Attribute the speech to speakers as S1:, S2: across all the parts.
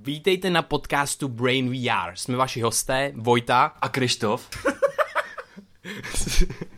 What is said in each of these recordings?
S1: Vítejte na podcastu Brain VR. Jsme vaši hosté, Vojta.
S2: A Krištof.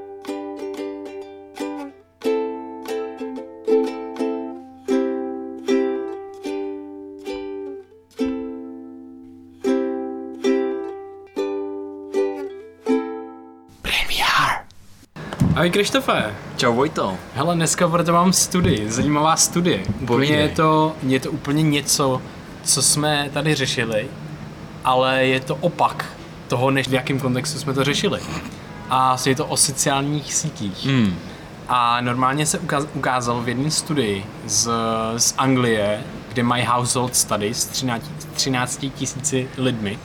S1: Ahoj Krištofe.
S2: Čau Vojto.
S1: Hele, dneska pro to mám studii, zajímavá studie.
S2: Povídej.
S1: je to, je to úplně něco, co jsme tady řešili, ale je to opak toho, než v jakém kontextu jsme to řešili. A je to o sociálních sítích.
S2: Hmm.
S1: A normálně se ukaz, ukázalo v jedné studii z, z Anglie, kde mají household studies s 13, 13 tisíci lidmi.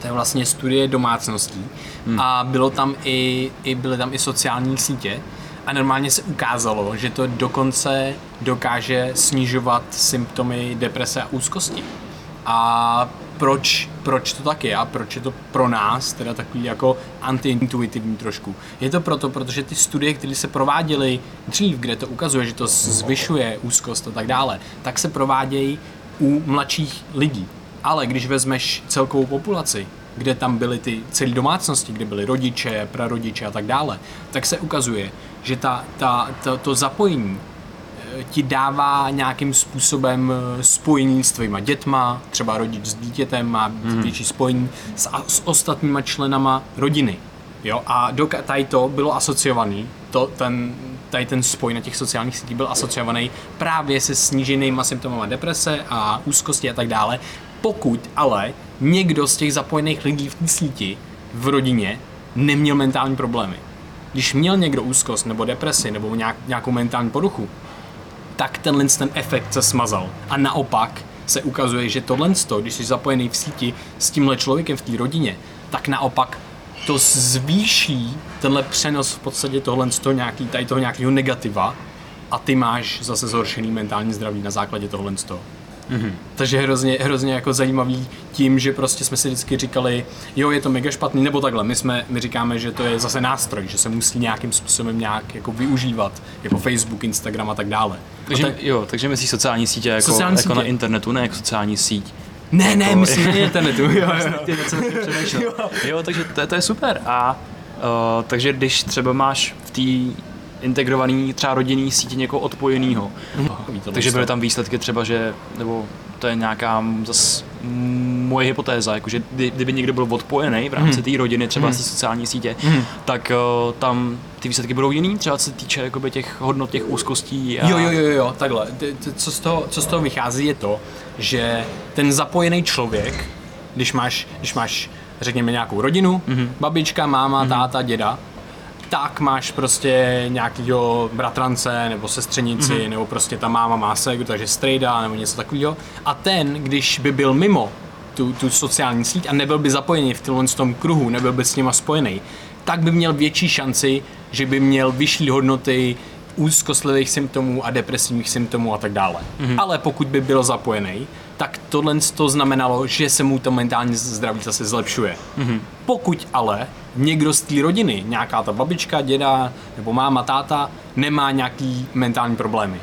S1: To je vlastně studie domácností. Hmm. A bylo tam i, i, byly tam i sociální sítě. A normálně se ukázalo, že to dokonce dokáže snižovat symptomy deprese a úzkosti. A proč, proč to tak je a proč je to pro nás teda takový jako antiintuitivní trošku. Je to proto, protože ty studie, které se prováděly dřív, kde to ukazuje, že to zvyšuje úzkost a tak dále, tak se provádějí u mladších lidí. Ale když vezmeš celkovou populaci, kde tam byly ty celé domácnosti, kde byly rodiče, prarodiče a tak dále, tak se ukazuje, že ta, ta, ta, to zapojení eh, ti dává nějakým způsobem eh, spojení s tvýma dětma, třeba rodič s dítětem má hmm. větší spojení s, s ostatníma členama rodiny. Jo, a do, tady to bylo asociovaný, to, ten, tady ten spoj na těch sociálních sítích byl asociovaný právě se sníženýma symptomama deprese a úzkosti a tak dále. Pokud ale někdo z těch zapojených lidí v té síti v rodině neměl mentální problémy. Když měl někdo úzkost nebo depresi nebo nějak, nějakou mentální poruchu, tak tenhle ten efekt se smazal. A naopak se ukazuje, že tohle, když jsi zapojený v síti s tímhle člověkem v té rodině, tak naopak to zvýší tenhle přenos v podstatě tohle toho nějaký, tady toho nějakého negativa a ty máš zase zhoršený mentální zdraví na základě tohle toho. Mm-hmm. Takže hrozně, hrozně jako zajímavý tím, že prostě jsme si vždycky říkali, jo, je to mega špatný, nebo takhle, my, jsme, my říkáme, že to je zase nástroj, že se musí nějakým způsobem nějak jako využívat, jako Facebook, Instagram a tak dále.
S2: Takže,
S1: tak,
S2: jo, takže myslíš sociální sítě jako,
S1: Sociální
S2: jako
S1: sítě.
S2: na internetu, ne jako sociální síť.
S1: ne, ne,
S2: jako-
S1: myslím na internetu, jo, jo.
S2: Jo, takže to, je- to je super. A uh, takže když třeba máš v té integrovaný třeba rodinný sítě někoho odpojenýho, takže byly tam výsledky třeba, že, nebo to je nějaká zas moje hypotéza, jakože kdy- kdyby někdo byl odpojený v rámci té rodiny, třeba z té sociální sítě, tak uh, tam ty výsledky budou jiný, třeba co se týče jakoby těch hodnot, těch úzkostí. A...
S1: Jo, jo, jo, jo, takhle. Co z, toho, co z toho vychází je to, že ten zapojený člověk, když máš, když máš řekněme nějakou rodinu, mm-hmm. babička, máma, mm-hmm. táta, děda, tak máš prostě nějakýho bratrance nebo sestřenici, mm-hmm. nebo prostě ta máma má ségru, takže strejda nebo něco takového. A ten, když by byl mimo tu, tu sociální síť a nebyl by zapojený v tomhle tom kruhu, nebyl by s nima spojený, tak by měl větší šanci, že by měl vyšší hodnoty úzkostlivých symptomů a depresivních symptomů a tak dále. Mm-hmm. Ale pokud by byl zapojený, tak tohle to znamenalo, že se mu to mentální zdraví zase zlepšuje. Mm-hmm. Pokud ale někdo z té rodiny, nějaká ta babička, děda nebo máma, táta, nemá nějaký mentální problémy.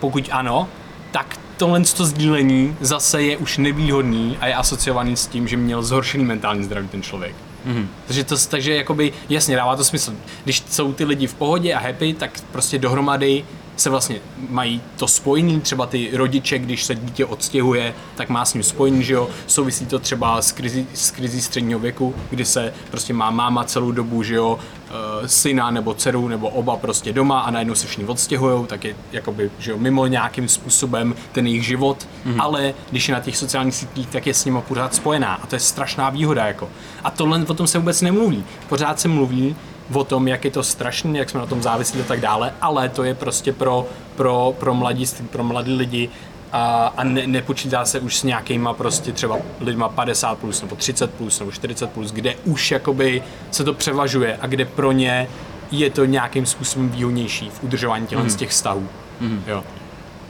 S1: Pokud ano, tak tohle to sdílení zase je už nevýhodný a je asociovaný s tím, že měl zhoršený mentální zdraví ten člověk. Mm-hmm. Takže, to, takže jakoby, jasně, dává to smysl. Když jsou ty lidi v pohodě a happy, tak prostě dohromady se vlastně mají to spojení, třeba ty rodiče, když se dítě odstěhuje, tak má s ním spojení, že jo, souvisí to třeba s krizí, s krizí středního věku, kdy se prostě má máma celou dobu, že jo, eh, syna nebo dceru nebo oba prostě doma a najednou se všichni odstěhujou, tak je jakoby, že jo, mimo nějakým způsobem ten jejich život, mm-hmm. ale když je na těch sociálních sítích, tak je s nima pořád spojená a to je strašná výhoda jako. A tohle o tom se vůbec nemluví. Pořád se mluví o tom, jak je to strašné, jak jsme na tom závislí a tak dále, ale to je prostě pro, pro, pro mladiství, pro mladí lidi a, a ne, nepočítá se už s nějakýma prostě třeba lidma 50 plus nebo 30 plus nebo 40 plus, kde už jakoby se to převažuje a kde pro ně je to nějakým způsobem výhodnější v udržování těchto mm. z těch vztahů. Mm. Jo.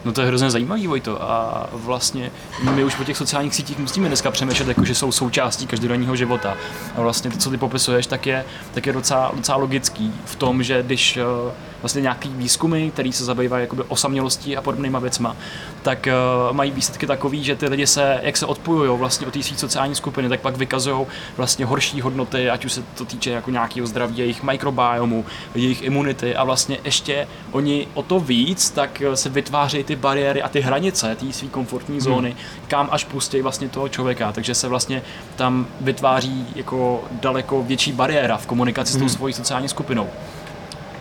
S2: No to je hrozně zajímavý, Vojto. A vlastně my už po těch sociálních sítích musíme dneska přemýšlet, jako, že jsou součástí každodenního života. A vlastně to, co ty popisuješ, tak je, tak je docela, docela logický v tom, že když eh, vlastně nějaký výzkumy, který se zabývají jakoby osamělostí a podobnýma věcma, tak uh, mají výsledky takový, že ty lidi se, jak se odpojují vlastně od té sociální skupiny, tak pak vykazují vlastně horší hodnoty, ať už se to týče jako nějakého zdraví, jejich mikrobiomu, jejich imunity a vlastně ještě oni o to víc, tak se vytvářejí ty bariéry a ty hranice té své komfortní hmm. zóny, hmm. kam až pustí vlastně toho člověka, takže se vlastně tam vytváří jako daleko větší bariéra v komunikaci hmm. s tou hmm. svojí sociální skupinou.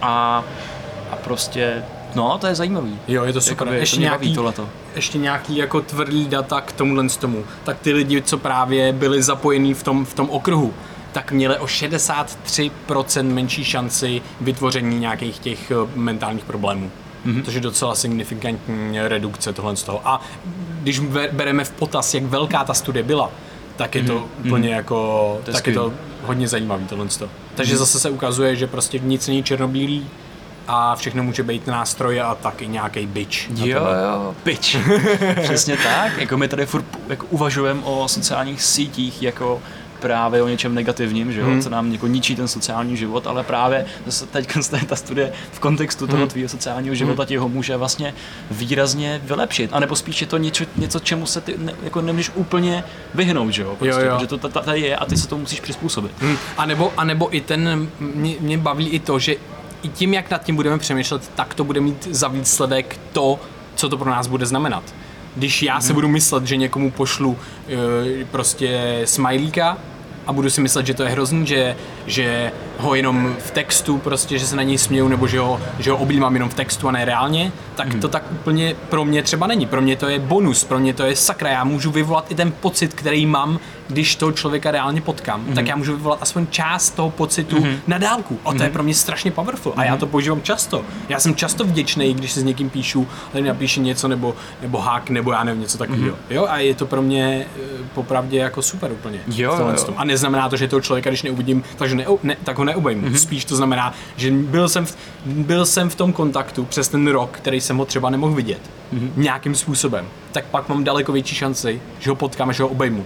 S2: A a prostě No, to je zajímavý.
S1: Jo, je to super. Jakoby, ještě, to nějaký, tohleto. ještě nějaký jako tvrdý data k tomuhle z tomu. Tak ty lidi, co právě byli zapojení v tom, v tom okruhu, tak měli o 63% menší šanci vytvoření nějakých těch eh, mentálních problémů. Mm-hmm. Což je docela signifikantní redukce tohle z toho. A když bereme v potaz, jak velká ta studie byla, tak je to mm-hmm. úplně jako, to tak je to hodně zajímavý tohle. Takže zase se ukazuje, že prostě nic není černobílý, a všechno může být nástroj a taky nějaký byč.
S2: Jo, jo, byč. Přesně tak. Jako my tady furt jako uvažujeme o sociálních sítích jako právě o něčem negativním, že jo, hmm. co nám jako ničí ten sociální život, ale právě zase teď ta studie v kontextu toho hmm. tvýho sociálního života hmm. ti ho může vlastně výrazně vylepšit, a nebo spíš je to něco, něco čemu se ty ne, jako nemůžeš úplně vyhnout, že jo, prostě, jo, jo. protože to tady je a ty se to musíš přizpůsobit.
S1: Hmm. A, nebo, a nebo i ten, mě, mě baví i to, že i tím, jak nad tím budeme přemýšlet, tak to bude mít za výsledek to, co to pro nás bude znamenat. Když já mm-hmm. se budu myslet, že někomu pošlu e, prostě smajlíka a budu si myslet, že to je hrozný, že, že ho jenom v textu prostě, že se na něj směju, nebo že ho, že ho objímám jenom v textu a ne reálně, tak mm. to tak úplně pro mě třeba není. Pro mě to je bonus, pro mě to je sakra. Já můžu vyvolat i ten pocit, který mám, když toho člověka reálně potkám, mm. tak já můžu vyvolat aspoň část toho pocitu mm. na dálku. A to mm. je pro mě strašně powerful. A já to používám často. Já jsem často vděčný, když si s někým píšu, tady napíše něco nebo, nebo hák, nebo já nevím, něco takového. Mm. Jo, a je to pro mě eh, popravdě jako super úplně.
S2: Jo, jo.
S1: A neznamená to, že toho člověka, když neuvidím, takže ne, ne, tak ho neobejmu. Mm-hmm. Spíš to znamená, že byl jsem, v, byl jsem v tom kontaktu přes ten rok, který jsem ho třeba nemohl vidět mm-hmm. nějakým způsobem. Tak pak mám daleko větší šanci, že ho potkám a že ho obejmu.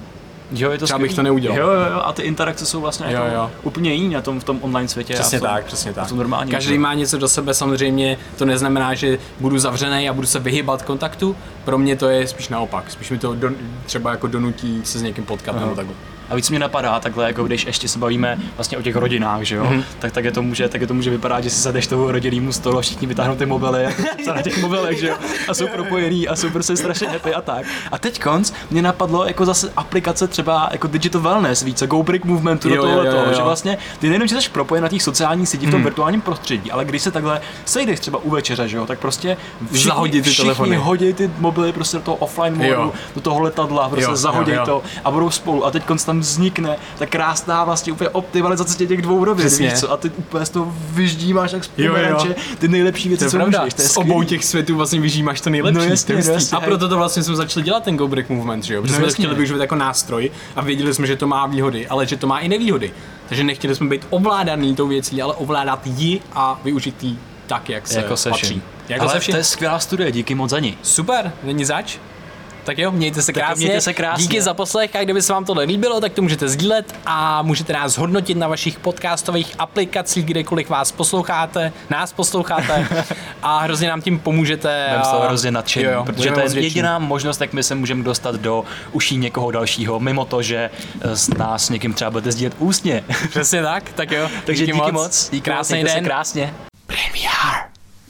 S2: Jo, je to
S1: Třeba bych to neudělal.
S2: Jo, jo, jo, a ty interakce jsou vlastně jo, jo. úplně jiný na tom v tom online světě.
S1: Přesně
S2: tom,
S1: tak, přesně tak.
S2: Normální
S1: Každý má něco do sebe, samozřejmě to neznamená, že budu zavřený a budu se vyhybat kontaktu. Pro mě to je spíš naopak. Spíš mi to do, třeba jako donutí se s někým potkat nebo takhle.
S2: A víc mě napadá takhle, jako když ještě se bavíme vlastně o těch rodinách, že jo, mm-hmm. tak, tak, je to může, tak je to může vypadat, že si sadeš toho rodinnému stolu a všichni vytáhnou ty mobily, co na těch mobilech, že jo, a jsou propojený a jsou prostě strašně happy a tak. A teď konc mě napadlo jako zase aplikace třeba jako Digital Wellness, více Go Brick Movementu do tohle toho, že vlastně ty nejenom, že jsi propojen na těch sociálních sítích v tom mm. virtuálním prostředí, ale když se takhle sejdeš třeba u večeře, že jo, tak prostě
S1: všichni, zahodí ty
S2: všichni telefony. hodí ty mobily prostě do toho offline modu, do toho letadla, prostě zahodí to a budou spolu a teď konc tam vznikne ta krásná vlastně úplně optimalizace těch dvou rovin, víš co? A ty úplně z toho vyždímáš jak z ty nejlepší věci, co můžeš.
S1: To je z obou těch světů vlastně vyždímáš to nejlepší. No jasně, no jasně. A proto to vlastně jsme začali dělat ten Go Break Movement, že jo? Protože no jsme chtěli využít jako nástroj a věděli jsme, že to má výhody, ale že to má i nevýhody. Takže nechtěli jsme být ovládaný tou věcí, ale ovládat ji a využít ji tak, jak se jako patří.
S2: Jako ale to je skvělá studie, díky moc za ní.
S1: Super, není zač. Tak jo, mějte se krásně.
S2: Mějte se krásně.
S1: Díky za poslech a kdyby se vám to líbilo, tak to můžete sdílet a můžete nás hodnotit na vašich podcastových aplikacích, kdekoliv vás posloucháte, nás posloucháte a hrozně nám tím pomůžete.
S2: Budeme to hrozně nadšení, protože to je jediná možnost, jak my se můžeme dostat do uší někoho dalšího, mimo to, že s nás s někým třeba budete sdílet ústně.
S1: Přesně tak, tak jo.
S2: Takže díky, díky moc.
S1: moc. Krásný den.
S2: Se krásně.